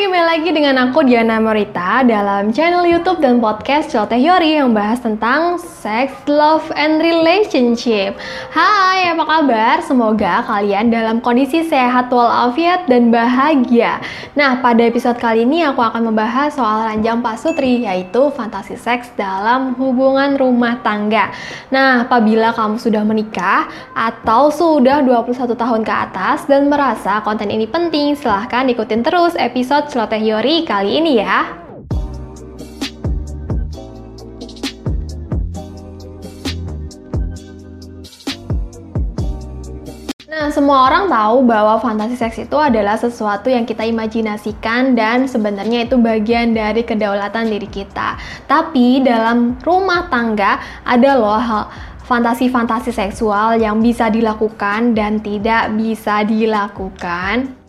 you kembali lagi dengan aku Diana Morita dalam channel YouTube dan podcast Celoteh Yori yang bahas tentang sex, love, and relationship. Hai, apa kabar? Semoga kalian dalam kondisi sehat walafiat dan bahagia. Nah, pada episode kali ini aku akan membahas soal ranjang pasutri yaitu fantasi seks dalam hubungan rumah tangga. Nah, apabila kamu sudah menikah atau sudah 21 tahun ke atas dan merasa konten ini penting, silahkan ikutin terus episode Celoteh Yori kali ini ya. Nah, semua orang tahu bahwa fantasi seks itu adalah sesuatu yang kita imajinasikan dan sebenarnya itu bagian dari kedaulatan diri kita. Tapi dalam rumah tangga ada loh hal fantasi-fantasi seksual yang bisa dilakukan dan tidak bisa dilakukan.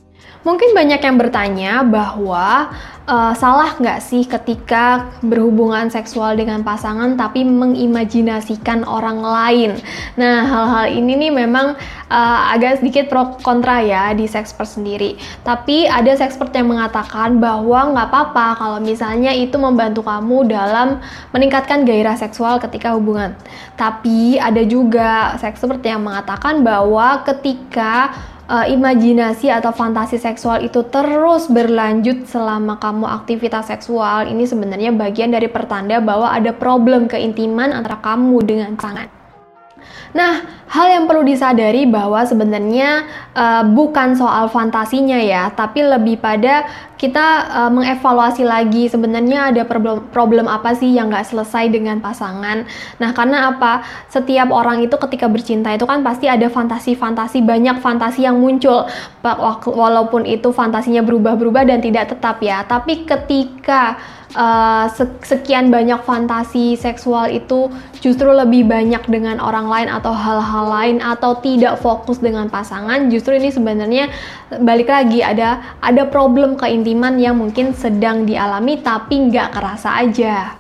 Mungkin banyak yang bertanya bahwa uh, salah nggak sih ketika berhubungan seksual dengan pasangan tapi mengimajinasikan orang lain. Nah hal-hal ini nih memang uh, agak sedikit pro kontra ya di sexpert sendiri. Tapi ada sexpert yang mengatakan bahwa nggak apa-apa kalau misalnya itu membantu kamu dalam meningkatkan gairah seksual ketika hubungan. Tapi ada juga sexpert yang mengatakan bahwa ketika uh, imajinasi atau fantasi seksual itu terus berlanjut selama kamu aktivitas seksual, ini sebenarnya bagian dari pertanda bahwa ada problem keintiman antara kamu dengan pasangan. Nah, hal yang perlu disadari bahwa sebenarnya uh, bukan soal fantasinya ya, tapi lebih pada kita uh, mengevaluasi lagi sebenarnya ada problem, problem apa sih yang nggak selesai dengan pasangan. Nah, karena apa? Setiap orang itu ketika bercinta itu kan pasti ada fantasi-fantasi banyak fantasi yang muncul, walaupun itu fantasinya berubah-berubah dan tidak tetap ya. Tapi ketika uh, sekian banyak fantasi seksual itu justru lebih banyak dengan orang lain atau hal-hal lain atau tidak fokus dengan pasangan justru ini sebenarnya balik lagi ada ada problem keintiman yang mungkin sedang dialami tapi nggak kerasa aja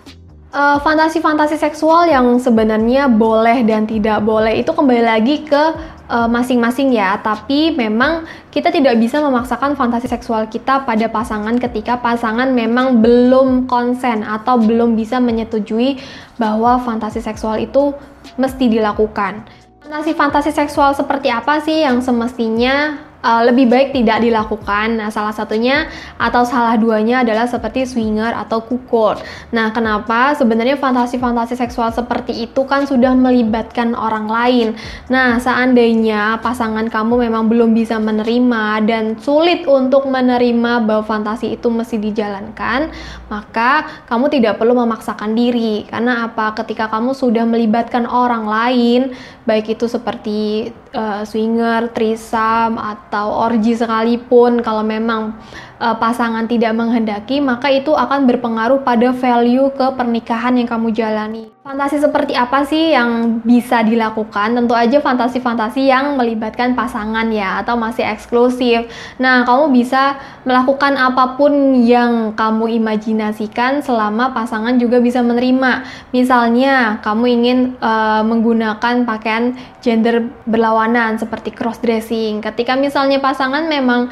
uh, fantasi-fantasi seksual yang sebenarnya boleh dan tidak boleh itu kembali lagi ke eh, masing-masing uh, ya, tapi memang kita tidak bisa memaksakan fantasi seksual kita pada pasangan ketika pasangan memang belum konsen atau belum bisa menyetujui bahwa fantasi seksual itu mesti dilakukan. Fantasi-fantasi seksual seperti apa sih yang semestinya uh, lebih baik tidak dilakukan. Nah, salah satunya atau salah duanya adalah seperti swinger atau kukul. Nah, kenapa? Sebenarnya fantasi-fantasi seksual seperti itu kan sudah melibatkan orang lain. Nah, seandainya pasangan kamu memang belum bisa menerima dan sulit untuk menerima bahwa fantasi itu mesti dijalankan, maka kamu tidak perlu memaksakan diri. Karena apa? Ketika kamu sudah melibatkan orang lain, baik itu seperti uh, swinger, trisam atau orgi sekalipun kalau memang uh, pasangan tidak menghendaki, maka itu akan berpengaruh pada value ke pernikahan yang kamu jalani. Fantasi seperti apa sih yang bisa dilakukan? Tentu aja fantasi-fantasi yang melibatkan pasangan ya atau masih eksklusif. Nah, kamu bisa melakukan apa pun yang kamu imajinasikan selama pasangan juga bisa menerima. Misalnya, kamu ingin uh, menggunakan pakaian gender berlawanan seperti cross dressing. Ketika misalnya pasangan memang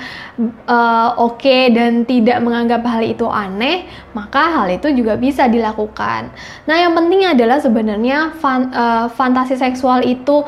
uh, oke okay dan tidak menganggap hal itu aneh, maka hal itu juga bisa dilakukan. Nah, yang penting adalah sebenarnya fan, uh, fantasi seksual itu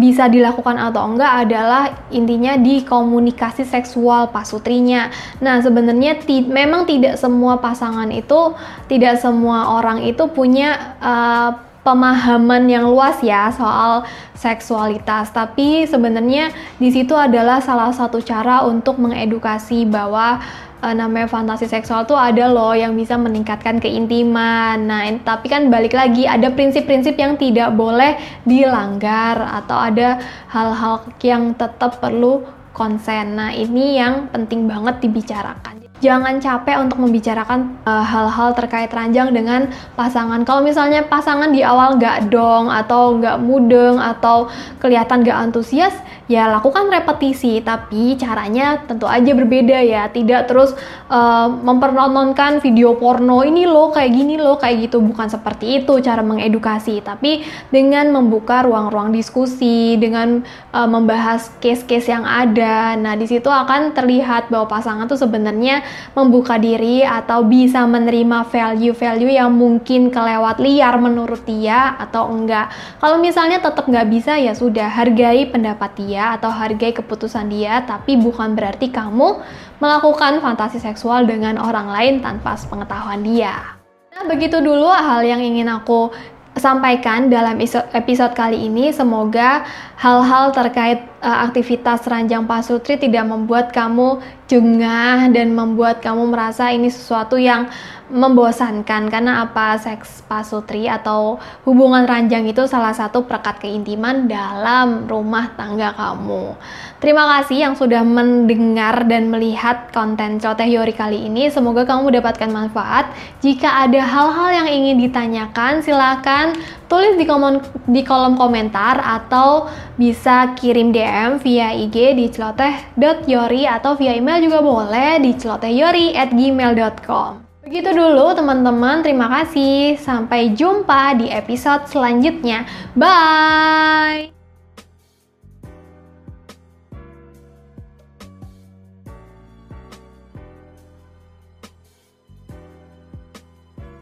bisa dilakukan atau enggak adalah intinya di komunikasi seksual pasutrinya. Nah, sebenarnya ti memang tidak semua pasangan itu, tidak semua orang itu punya uh, pemahaman yang luas ya soal seksualitas. Tapi sebenarnya di situ adalah salah satu cara untuk mengedukasi bahwa e, namanya fantasi seksual tuh ada loh yang bisa meningkatkan keintiman. Nah, tapi kan balik lagi ada prinsip-prinsip yang tidak boleh dilanggar atau ada hal-hal yang tetap perlu konsen. Nah, ini yang penting banget dibicarakan jangan capek untuk membicarakan eh, hal-hal uh, terkait ranjang dengan pasangan. Kalau misalnya pasangan di awal nggak dong atau nggak mudeng atau kelihatan nggak antusias, ya lakukan repetisi. Tapi caranya tentu aja berbeda ya. Tidak terus uh, mempertontonkan video porno ini loh kayak gini loh kayak gitu. Bukan seperti itu cara mengedukasi. Tapi dengan membuka ruang-ruang diskusi, dengan uh, membahas case-case yang ada. Nah di situ akan terlihat bahwa pasangan tuh sebenarnya membuka diri atau bisa menerima value-value yang mungkin kelewat liar menurut dia atau enggak. Kalau misalnya tetap nggak bisa ya sudah hargai pendapat dia atau hargai keputusan dia, tapi bukan berarti kamu melakukan fantasi seksual dengan orang lain tanpa sepengetahuan dia. Nah, begitu dulu hal yang ingin aku sampaikan dalam episode kali ini. Semoga hal-hal terkait uh, aktivitas ranjang pasutri tidak membuat kamu jengah dan membuat kamu merasa ini sesuatu yang membosankan karena apa seks pasutri atau hubungan ranjang itu salah satu perekat keintiman dalam rumah tangga kamu. Terima kasih yang sudah mendengar dan melihat konten Celoteh Yori kali ini. Semoga kamu mendapatkan manfaat. Jika ada hal-hal yang ingin ditanyakan, silakan tulis di di kolom komentar atau bisa kirim DM via IG di celoteh.yori atau via email juga boleh di celotehyori@gmail.com. Begitu dulu teman-teman, terima kasih. Sampai jumpa di episode selanjutnya. Bye!